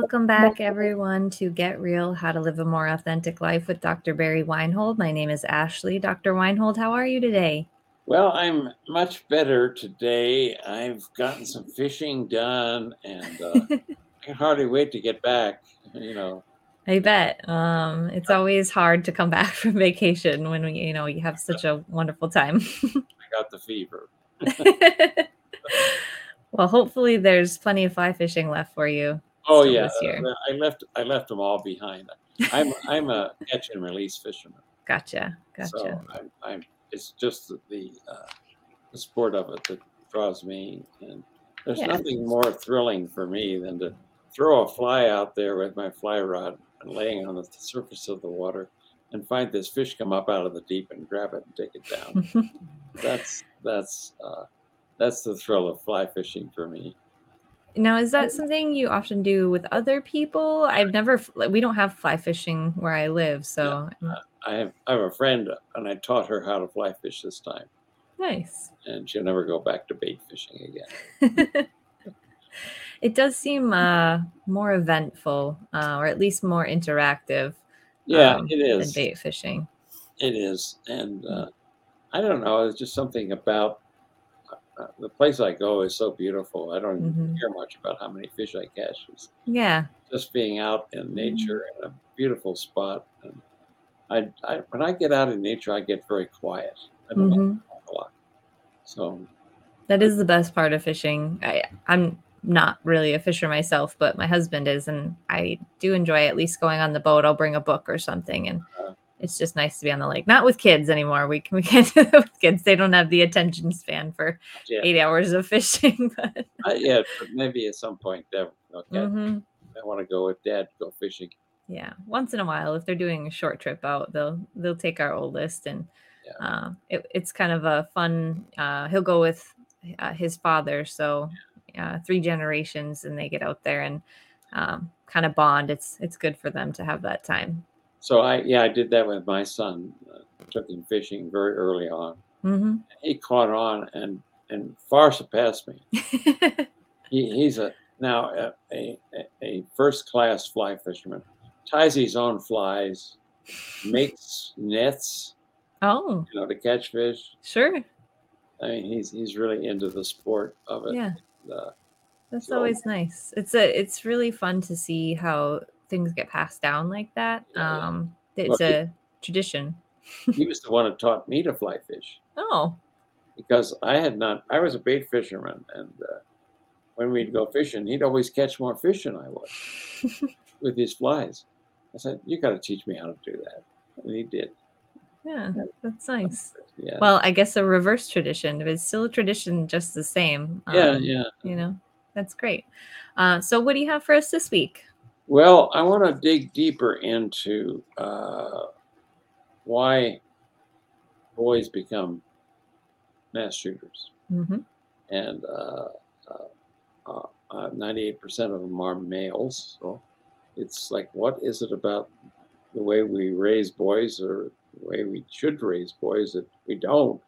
Welcome back, everyone, to Get Real How to Live a More Authentic Life with Dr. Barry Weinhold. My name is Ashley. Dr. Weinhold, how are you today? Well, I'm much better today. I've gotten some fishing done and uh, I can hardly wait to get back. You know, I bet. Um, it's always hard to come back from vacation when we, you know, you have such a wonderful time. I got the fever. well, hopefully there's plenty of fly fishing left for you. Oh yeah, this year. I left. I left them all behind. I'm I'm a catch and release fisherman, Gotcha. Gotcha. so I'm, I'm. It's just the the, uh, the sport of it that draws me, and there's Yeah. nothing more thrilling for me than to throw a fly out there with my fly rod and laying on the surface of the water and find this fish come up out of the deep and grab it and take it down. that's that's uh, that's the thrill of fly fishing for me. Now, is that something you often do with other people? I've never, we don't have fly fishing where I live, so I have I have a friend and I taught her how to fly fish this time, nice. and she'll never go back to bait fishing again. it does seem uh, more eventful, uh, or at least more interactive. Yeah, um, it than bait fishing. It is, and uh, I don't know. It's just something about uh, the place I go is so beautiful. I don't Mhm. care much about how many fish I catch. It's Yeah, just being out in nature in a beautiful spot. And I, I when I get out in nature, I get very quiet. I don't like hmm talk a lot. So that is the best part of fishing. I, I'm not really a fisher myself, but my husband is, and I do enjoy at least going on the boat. I'll bring a book or something, and Uh. It's just nice to be on the lake. Not with kids anymore. We can we can't do it with kids. They don't have the attention span for yeah, eight hours of fishing. But not yet, but maybe at some point they'll, catch. Mhm. I want to go with dad, go fishing. yeah, once in a while, if they're doing a short trip out, they'll they'll take our oldest, and Yeah. uh, it, it's kind of a fun. Uh, he'll go with uh, his father, so uh, three generations, and they get out there and um, kind of bond. It's it's good for them to have that time. So I, yeah, I did that with my son. Uh, took him fishing very early on. hmm He caught on and and far surpassed me. He, he's a now a, a, a first class fly fisherman. Ties his own flies, makes nets, oh, you know, to catch fish. sure, I mean, he's he's really into the sport of it. yeah. Uh, That's So- always nice. It's a it's really fun to see how things get passed down like that. Yeah, yeah. Um, it's a tradition. he was the one who taught me to fly fish. Oh, because I had not. I was a bait fisherman, and uh, when we'd go fishing, he'd always catch more fish than I would with his flies. I said, "You got to teach me how to do that," and he did. yeah, that's nice. Yeah, Well, I guess a reverse tradition, but it's still a tradition just the same. yeah, Um, yeah. You know, that's great. Uh, so, what do you have for us this week? Well, I want to dig deeper into uh, why boys become mass shooters, hmm and uh, uh, uh, uh, 98% of them are males. So it's like, what is it about the way we raise boys or the way we should raise boys that we don't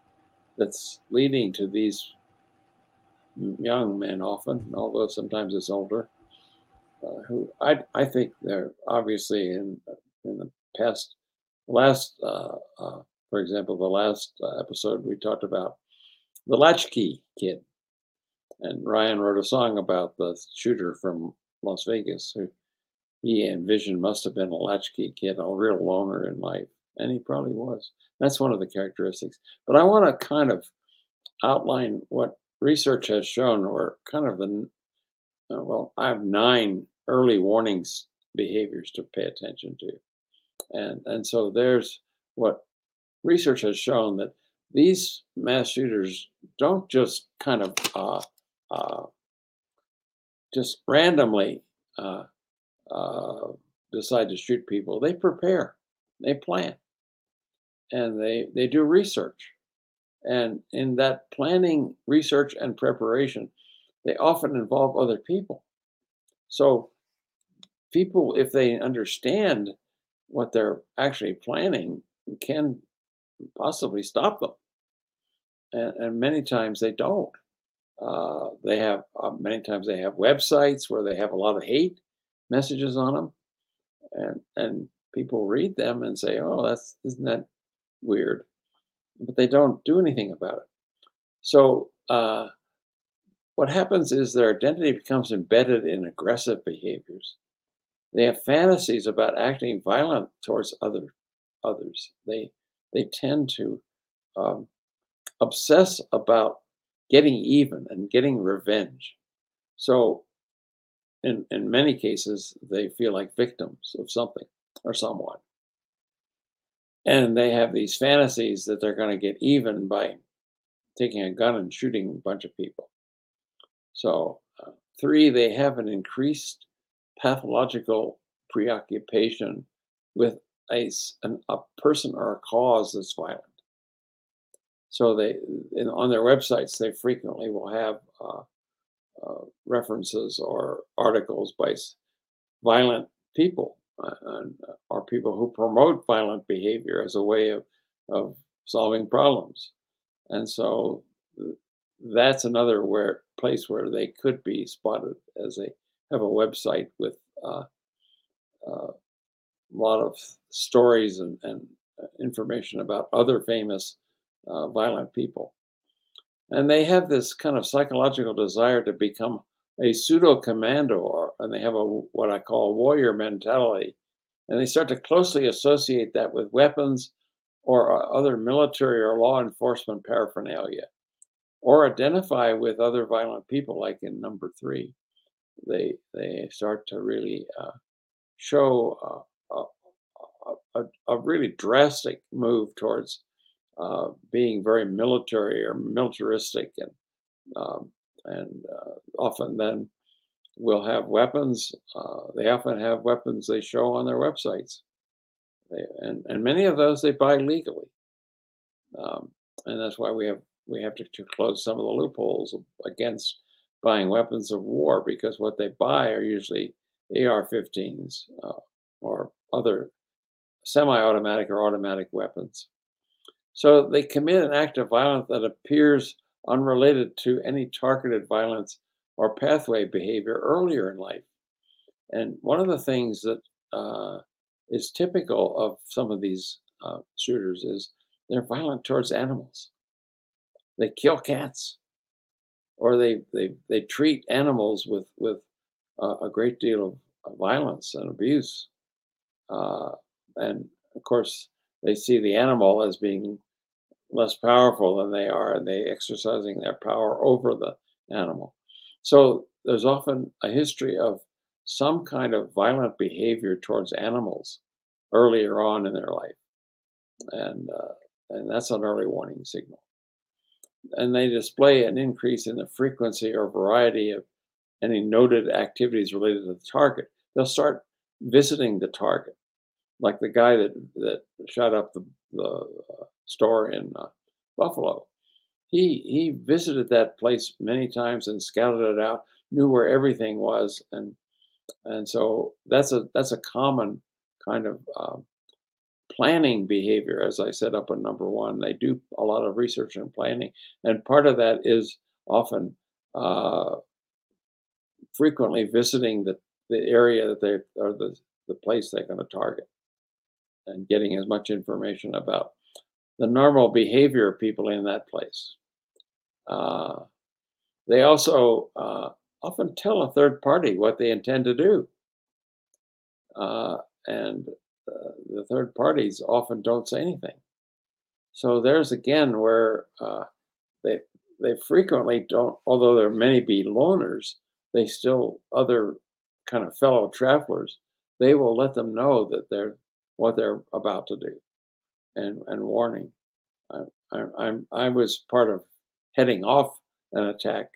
that's leading to these young men often, although sometimes it's older, uh, who I, I think they're obviously in, in the past, last, uh, uh, for example, the last uh, episode we talked about the latchkey kid. And Ryan wrote a song about the shooter from Las Vegas who he envisioned must have been a latchkey kid, a real loner in life. And he probably was. That's one of the characteristics. But I want to kind of outline what research has shown, or kind of the, uh, well, I have nine early warnings behaviors to pay attention to. And, and so there's what research has shown that these mass shooters don't just kind of uh, uh, just randomly uh, uh, decide to shoot people. They prepare, they plan, and they they do research. And in that planning, research, and preparation, they often involve other people. So people, if they understand what they're actually planning, can possibly stop them. And, and many times they don't. Uh, they have uh, many times they have websites where they have a lot of hate, messages on them, and and people read them and say, "Oh, that's isn't that weird?" But they don't do anything about it. So uh, what happens is their identity becomes embedded in aggressive behaviors. They have fantasies about acting violent towards other others. They they tend to um, obsess about getting even and getting revenge. So, in in many cases, they feel like victims of something or someone, and they have these fantasies that they're going to get even by taking a gun and shooting a bunch of people. So, uh, three, they have an increased pathological preoccupation with a, a person or a cause that's violent. So they, in, on their websites, they frequently will have uh, uh, references or articles by violent people uh, uh, or people who promote violent behavior as a way of, of solving problems. And so that's another where place where they could be spotted as they have a website with uh, uh, a lot of stories and, and uh, information about other famous uh, violent people. And they have this kind of psychological desire to become a pseudo commando, and they have a what I call warrior mentality. And they start to closely associate that with weapons or uh, other military or law enforcement paraphernalia or identify with other violent people, like in number three. They they start to really uh, show a, a, a, really drastic move towards uh, being very military or militaristic, and um, and uh, often then will have weapons. Uh, they often have weapons they show on their websites, they, and and many of those they buy legally, um, and that's why we have we have to, to close some of the loopholes against buying weapons of war because what they buy are usually AR-15s uh, or other semi-automatic or automatic weapons. So they commit an act of violence that appears unrelated to any targeted violence or pathway behavior earlier in life. And one of the things that uh, is typical of some of these uh, shooters is they're violent towards animals they kill cats or they they they treat animals with with a great deal of violence and abuse. Uh, and of course they see the animal as being less powerful than they are and they exercising their power over the animal. So there's often a history of some kind of violent behavior towards animals earlier on in their life. And uh, and that's an early warning signal and they display an increase in the frequency or variety of any noted activities related to the target. They'll start visiting the target, like the guy that that shot up the the uh, store in uh, Buffalo. He he visited that place many times and scouted it out, knew where everything was, and and so that's a that's a common kind of um, planning behavior, as I said up in number one. They do a lot of research and planning, and part of that is often uh, frequently visiting the, the area that they or the, the place they're going to target and getting as much information about the normal behavior of people in that place. Uh, they also uh, often tell a third party what they intend to do. Uh, and third parties often don't say anything. So there's again where uh, they they frequently don't, although there many be loners, they still other kind of fellow travelers. They will let them know that they're what they're about to do, and and warning. I, I, I'm I was part of heading off an attack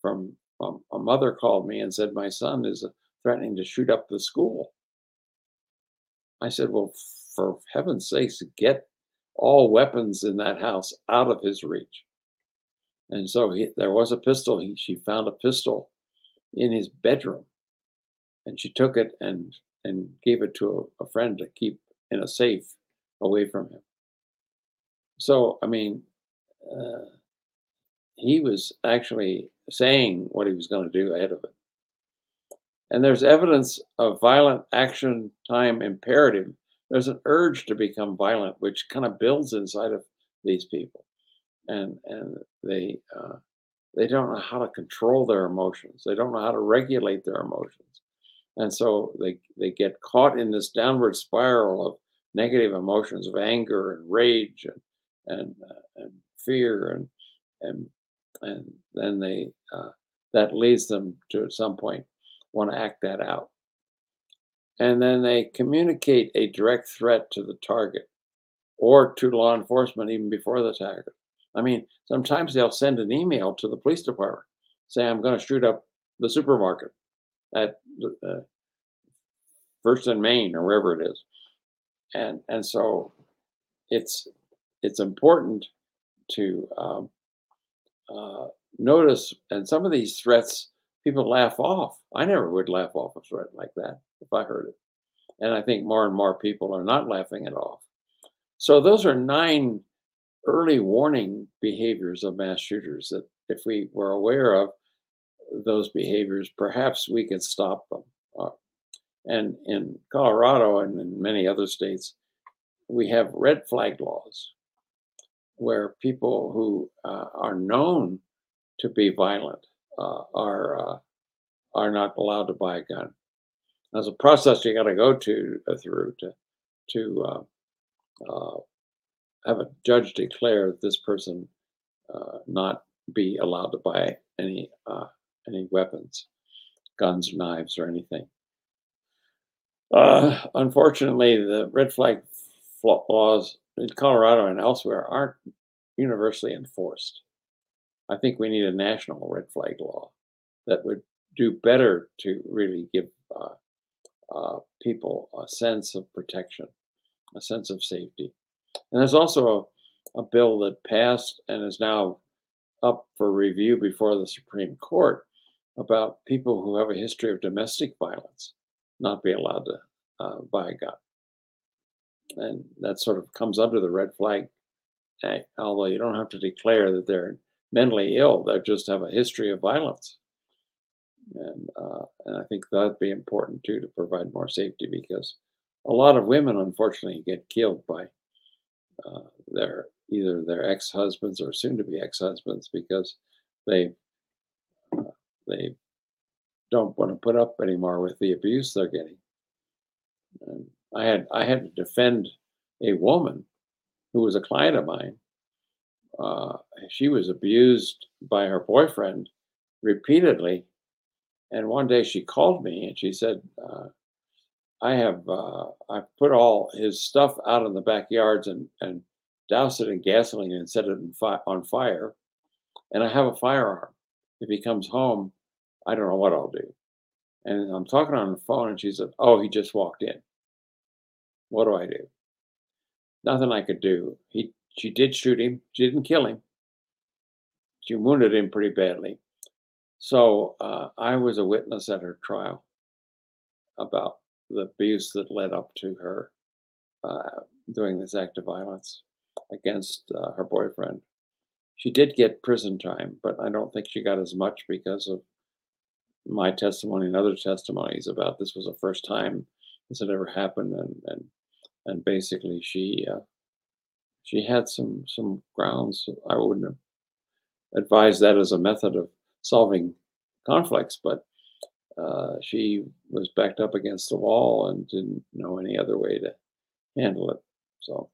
from um, a mother called me and said my son is threatening to shoot up the school I said, Well, for heaven's sakes, get all weapons in that house out of his reach. And so he, there was a pistol. He, she found a pistol in his bedroom, and she took it and and gave it to a, a friend to keep in a safe away from him. So I mean, uh, he was actually saying what he was going to do ahead of it, and there's evidence of violent action time imperative. There's an urge to become violent, which kind of builds inside of these people, and and they uh, they don't know how to control their emotions. They don't know how to regulate their emotions, and so they they get caught in this downward spiral of negative emotions of anger and rage and and, uh, and fear and and and then they uh, that leads them to at some point want to act that out. And then they communicate a direct threat to the target or to law enforcement even before the target. I mean sometimes they'll send an email to the police department say i'm going to shoot up the supermarket at uh, first and main or wherever it is. And and so it's it's important to um, uh, notice and some of these threats people laugh off. I never would laugh off a threat like that if i heard it. And i think more and more people are not laughing it off so those are nine early warning behaviors of mass shooters that if we were aware of those behaviors perhaps we could stop them. Uh, and in Colorado and in many other states, we have red flag laws where people who uh, are known to be violent are uh, are not allowed to buy a gun. There's a process you got to go to uh, through to to uh, uh, have a judge declare that this person not be allowed to buy any any weapons, guns, knives, or anything. Uh, unfortunately, the red flag laws in Colorado and elsewhere aren't universally enforced. I think we need a national red flag law that would do better to really give uh, uh, people a sense of protection, a sense of safety. And there's also a, a bill that passed and is now up for review before the Supreme Court about people who have a history of domestic violence not be allowed to uh, buy a gun. And that sort of comes under the red flag act, although you don't have to declare that they're mentally ill, they just have a history of violence. And, uh, and I think that'd be important too to provide more safety because a lot of women, unfortunately, get killed by uh, their either their ex-husbands or soon-to-be ex-husbands because they uh, they don't want to put up anymore with the abuse they're getting. And I had I had to defend a woman who was a client of mine. Uh, she was abused by her boyfriend repeatedly, and one day she called me and she said, uh, "I have uh, I put all his stuff out in the backyards and and doused it in gasoline and set it fi- on fire, and I have a firearm. If he comes home, I don't know what I'll do." And I'm talking on the phone, and she said, "Oh, he just walked in. What do I do?" Nothing I could do. He, she did shoot him. She didn't kill him. She wounded him pretty badly. So uh, I was a witness at her trial about the abuse that led up to her uh, doing this act of violence against uh, her boyfriend. She did get prison time, but I don't think she got as much because of my testimony and other testimonies about this was the first time this had ever happened, and and and basically she uh, she had some some grounds. I wouldn't advise that as a method of solving conflicts, but uh, she was backed up against the wall and didn't know any other way to handle it. So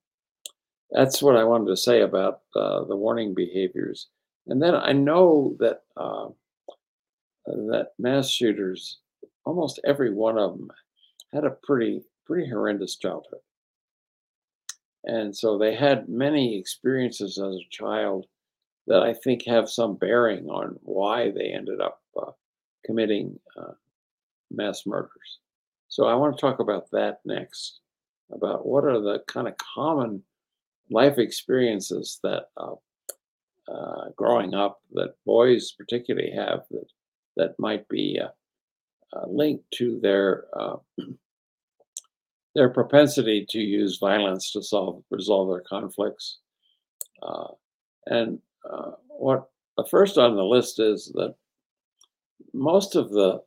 that's what I wanted to say about uh, the warning behaviors. And then I know that uh, that mass shooters, almost every one of them, had a pretty pretty horrendous childhood, and so they had many experiences as a child that I think have some bearing on why they ended up uh, committing uh, mass murders. So I want to talk about that next, about what are the kind of common life experiences that uh, uh, growing up that boys particularly have that that might be uh, uh, linked to their their propensity to use violence to solve resolve their conflicts. Uh, and uh, what the first on the list is that most of the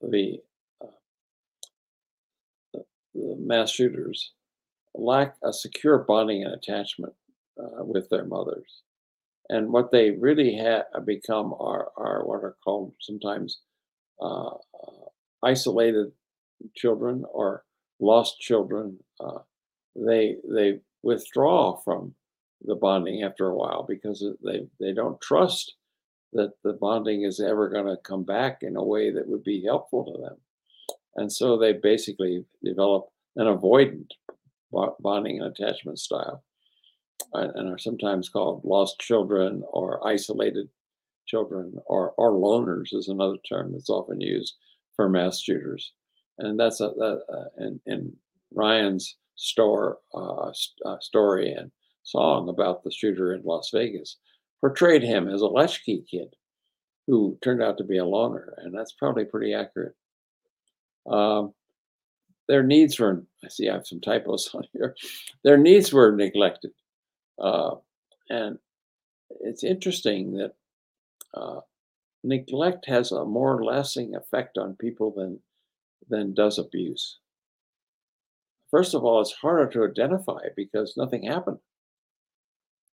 the the mass shooters lack a secure bonding and attachment uh, with their mothers. And what they really have become are, are what are called sometimes uh, uh, isolated children or lost children. Uh, they they withdraw from the bonding after a while because they they don't trust that the bonding is ever going to come back in a way that would be helpful to them and so they basically develop an avoidant bonding and attachment style and are sometimes called lost children or isolated children or, or loners is another term that's often used for mass shooters and that's a, a, a in, in ryan's store uh, uh, story and song about the shooter in las vegas portrayed him as a latchkey kid who turned out to be a loner and that's probably pretty accurate um, their needs were, I see I have some typos on here, their needs were neglected. Uh, and it's interesting that uh, neglect has a more lasting effect on people than, than does abuse. First of all, it's harder to identify because nothing happened.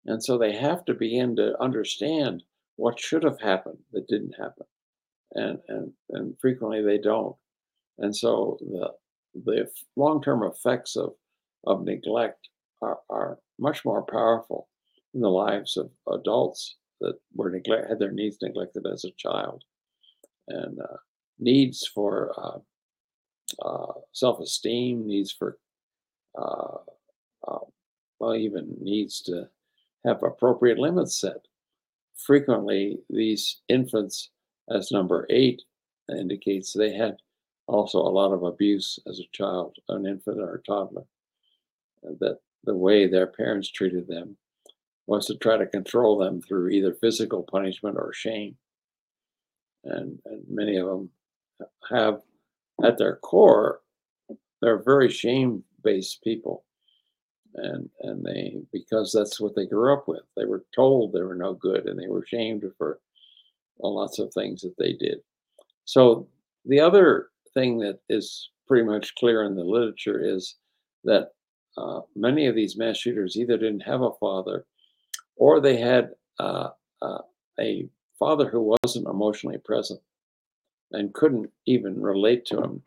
And so they have to begin to understand what should have happened that didn't happen. And, and, and frequently they don't. And so the, the long-term effects of, of neglect are, are much more powerful in the lives of adults that were neglect had their needs neglected as a child, and uh, needs for uh, uh, self-esteem, needs for uh, uh, well, even needs to have appropriate limits set. Frequently, these infants, as number eight indicates, they had also a lot of abuse as a child, an infant or a toddler. That the way their parents treated them was to try to control them through either physical punishment or shame. And, and many of them have, at their core, they're very shame based people. And, and they, because that's what they grew up with, they were told they were no good and they were shamed for lots of things that they did. So the other thing that is pretty much clear in the literature is that uh, many of these mass shooters either didn't have a father or they had uh, uh, a father who wasn't emotionally present and couldn't even relate to him.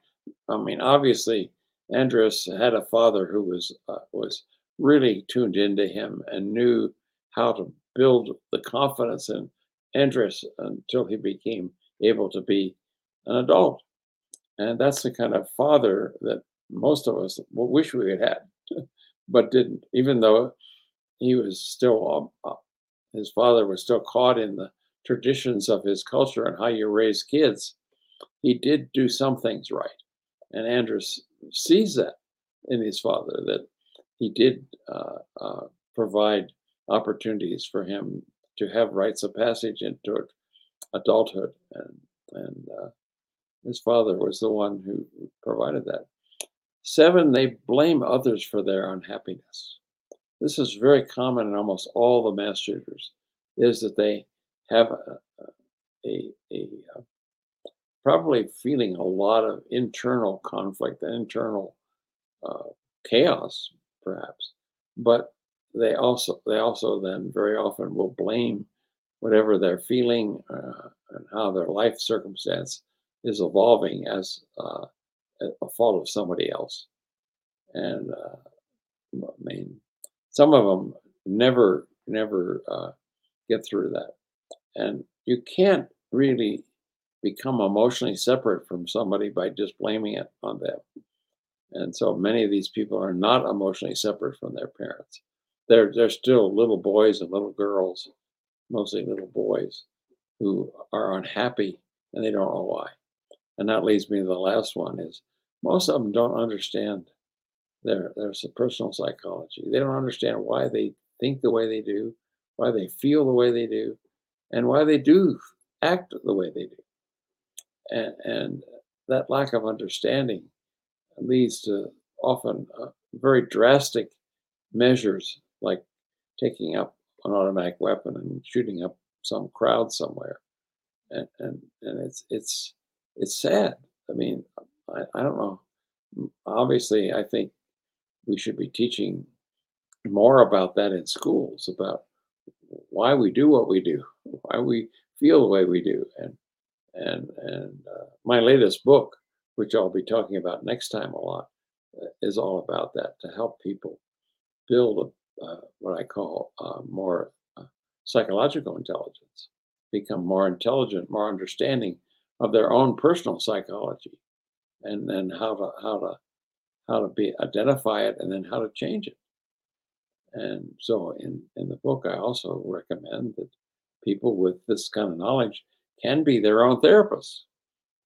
I mean, obviously, Andras had a father who was uh, was really tuned into him and knew how to build the confidence in Andras until he became able to be an adult. And that's the kind of father that most of us wish we had had, but didn't, even though he was still, um, uh, his father was still caught in the traditions of his culture and how you raise kids. He did do some things right. And Andras sees that in his father, that he did uh, uh, provide opportunities for him to have rites of passage into adulthood and and uh, his father was the one who provided that. Seven, they blame others for their unhappiness. This is very common in almost all the mass shooters, is that they have a, a, a, a probably feeling a lot of internal conflict, and internal uh, chaos, perhaps. But they also they also then very often will blame whatever they're feeling uh, and how their life circumstance is evolving as uh, a fault of somebody else. And uh, I mean, some of them never, never uh, get through that. And you can't really become emotionally separate from somebody by just blaming it on them. And so many of these people are not emotionally separate from their parents. They're, they're still little boys and little girls, mostly little boys, who are unhappy and they don't know why. And that leads me to the last one is most of them don't understand their, their personal psychology. They don't understand why they think the way they do, why they feel the way they do, and why they do act the way they do. And, and that lack of understanding leads to often uh, very drastic measures like taking up an automatic weapon and shooting up some crowd somewhere. And, and, and it's, it's, it's sad. I mean, I, I don't know obviously, I think we should be teaching more about that in schools about why we do what we do, why we feel the way we do, and and and uh, my latest book, which I'll be talking about next time a lot, uh, is all about that to help people build a, uh, what I call uh, more uh, psychological intelligence, become more intelligent, more understanding of their own personal psychology, and then how to how to how to be identify it, and then how to change it. And so, in in the book, I also recommend that people with this kind of knowledge can be their own therapists.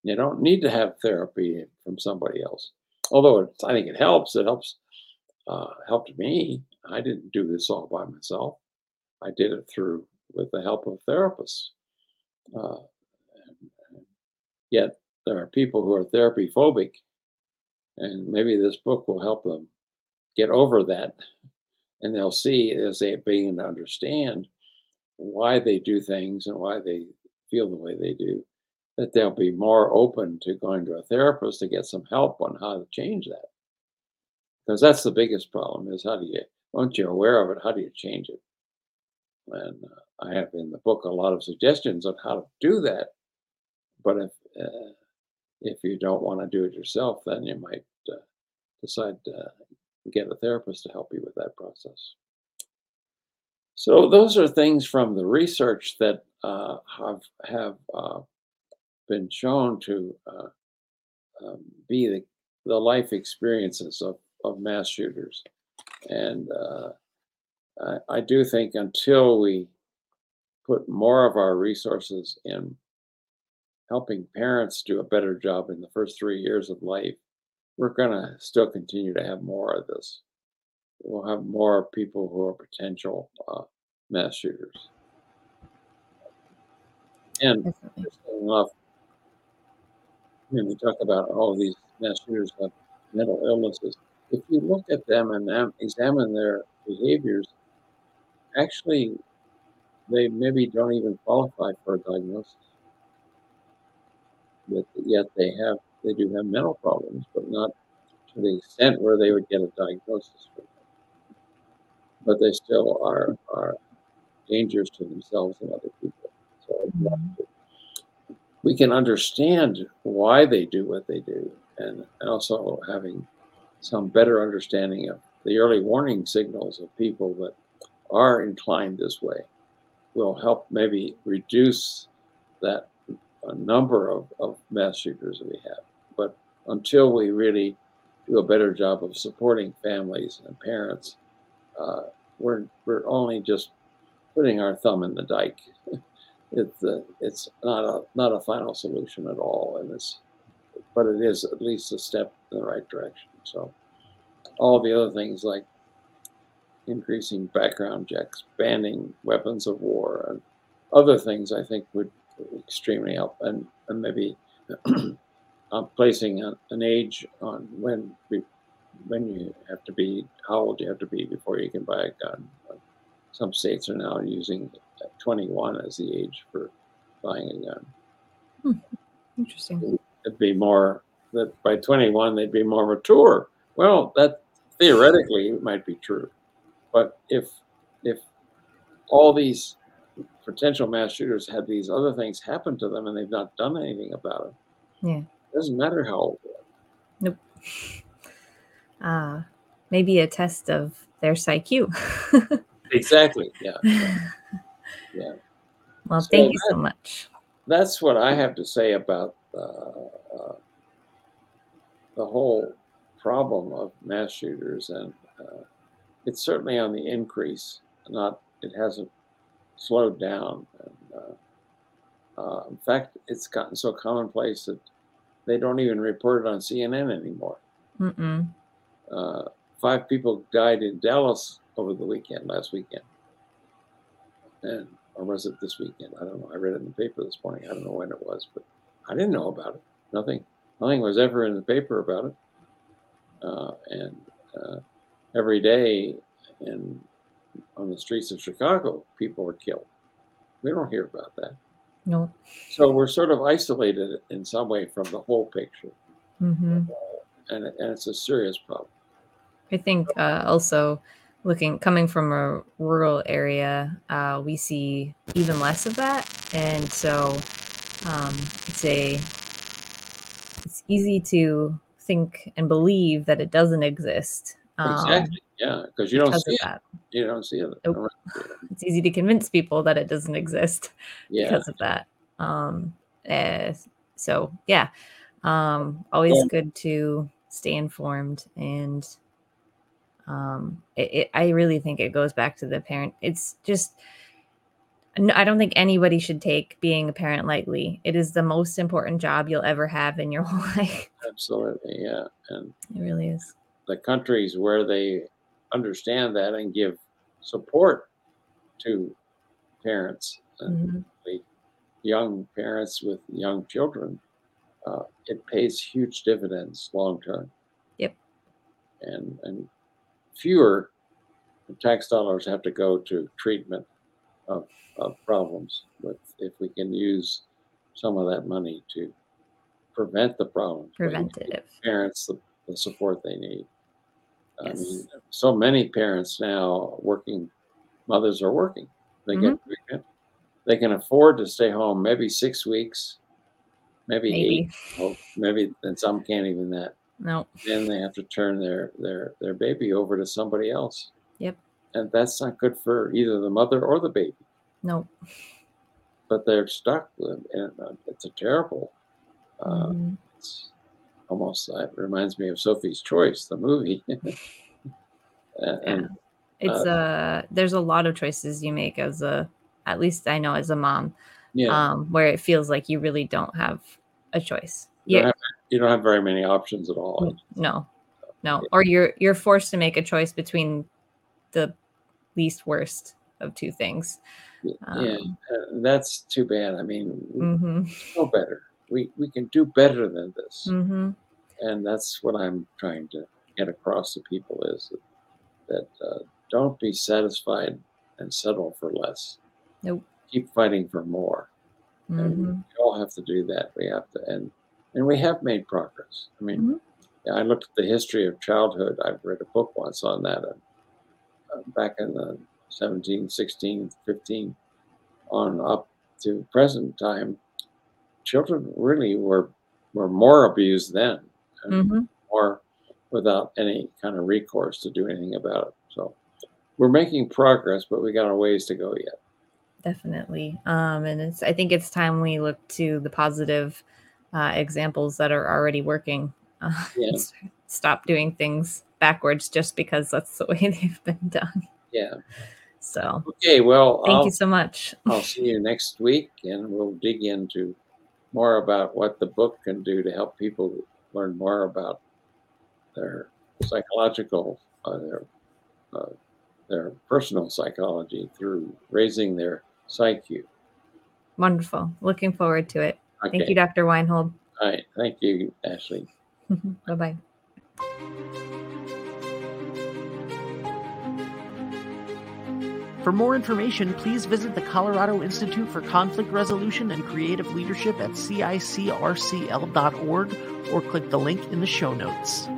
You don't need to have therapy from somebody else. Although I think it helps. It helps. Uh, helped me. I didn't do this all by myself. I did it through with the help of therapists. Uh, yet there are people who are therapy phobic, and maybe this book will help them get over that, and they'll see as they begin to understand why they do things and why they feel the way they do, that they'll be more open to going to a therapist to get some help on how to change that. Because that's the biggest problem is how do you, once you're aware of it, how do you change it? And uh, I have in the book a lot of suggestions on how to do that. But if uh, if you don't want to do it yourself, then you might uh, decide to get a therapist to help you with that process. So those are things from the research that uh, have have uh, been shown to uh, um, be the, the life experiences of, of mass shooters, and uh, I, I do think until we put more of our resources in helping parents do a better job in the first three years of life, we're going to still continue to have more of this. We'll have more people who are potential uh, mass shooters. And enough, when we talk about all these mass shooters have mental illnesses, if you look at them and examine their behaviors, actually, they maybe don't even qualify for a diagnosis. Yet, yet they have they do have mental problems, but not to the extent where they would get a diagnosis for. But they still are are dangerous to themselves and other people. So we can understand why they do what they do, and also having some better understanding of the early warning signals of people that are inclined this way will help maybe reduce that uh, number of, of mass shooters that we have. But until we really do a better job of supporting families and parents, uh, we're we're only just putting our thumb in the dike. It's uh, it's not a not a final solution at all, and it's but it is at least a step in the right direction. So all the other things like increasing background checks, banning weapons of war, and other things I think would extremely help, and, and maybe placing an age on when we, when you have to be, how old do you have to be before you can buy a gun. Some states are now using 21 as the age for buying a gun. Hmm, interesting. It'd be more that by 21 they'd be more mature. Well, that theoretically might be true, but if if all these potential mass shooters had these other things happen to them and they've not done anything about it, Yeah. it doesn't matter how old they are. Nope. Uh, maybe a test of their psyche. Exactly. Yeah. Yeah. well, So thank you that- so much. That's what I have to say about uh, uh, the whole problem of mass shooters, and uh, it's certainly on the increase. Not it hasn't slowed down. And, uh, uh, in fact, it's gotten so commonplace that they don't even report it on CNN anymore. Mm-mm. Uh, five people died in Dallas over the weekend, last weekend. And, or was it this weekend? I don't know. I read it in the paper this morning. I don't know when it was, but I didn't know about it. Nothing, nothing was ever in the paper about it. Uh, and uh, every day in on the streets of Chicago, people were killed. We don't hear about that. No. So we're sort of isolated in some way from the whole picture. Mm-hmm. And, and it's a serious problem. I think uh, also looking coming from a rural area, uh, we see even less of that, and so um, it's a it's easy to think and believe that it doesn't exist. Um, exactly. Yeah, because you don't because see it. that. You don't see it. Nope. It's easy to convince people that it doesn't exist Yeah. because of that. Um, eh, so yeah, um, always Yeah. good to stay informed and um, it, it, I really think it goes back to the parent. It's just—I don't think anybody should take being a parent lightly. It is the most important job you'll ever have in your whole life. Absolutely. Yeah. And It really is. the countries where they understand that and give support to parents and Mhm. the young parents with young children, uh, it pays huge dividends long term. Yep. And and fewer tax dollars have to go to treatment of, of problems with if we can use some of that money to prevent the problems. Preventative. Parents the, the support they need. I Yes. mean, so many parents now, working mothers are working. They get treatment. They can afford to stay home maybe six weeks, maybe, eight. Maybe. Well, maybe and some can't even that. No. Then they have to turn their their their baby over to somebody else. Yep. And that's not good for either the mother or the baby. No. But they're stuck and uh, it's a terrible. Uh, Mhm. it's almost uh, it reminds me of Sophie's Choice, the movie. and, and It's uh there's a lot of choices you make as a at least I know as a mom yeah, um where it feels like you really don't have a choice. you, don't Yeah, have, you don't have very many options at all. no. No. Or you're you're forced to make a choice between the least worst of two things. yeah, Um, uh, that's too bad. I mean, we mhm. know better. We we can do better than this, Mhm. and that's what I'm trying to get across to people is that, that uh, don't be satisfied and settle for less. Nope. Keep fighting for more. and Mhm. we all have to do that. We have to, and and we have made progress. I mean, Mhm. I looked at the history of childhood. I've read a book once on that, uh, uh, back in the 17, 16, 15, on up to present time. Children really were were more abused then, and Mhm. more without any kind of recourse to do anything about it. So we're making progress, but we got a ways to go yet. Definitely. Um, and it's I think it's time we look to the positive uh, examples that are already working. Uh, Yeah. Stop doing things backwards just because that's the way they've been done. Yeah. So Okay. Well, thank I'll, you so much. I'll see you next week, and we'll dig into more about what the book can do to help people learn more about their psychological, uh, their uh, their personal psychology through raising their psyche. Wonderful. Looking forward to it. Okay. Thank you, Dr. Weinhold. All right. Thank you, Ashley. bye bye. For more information, please visit the Colorado Institute for Conflict Resolution and Creative Leadership at cicrcl.org or click the link in the show notes.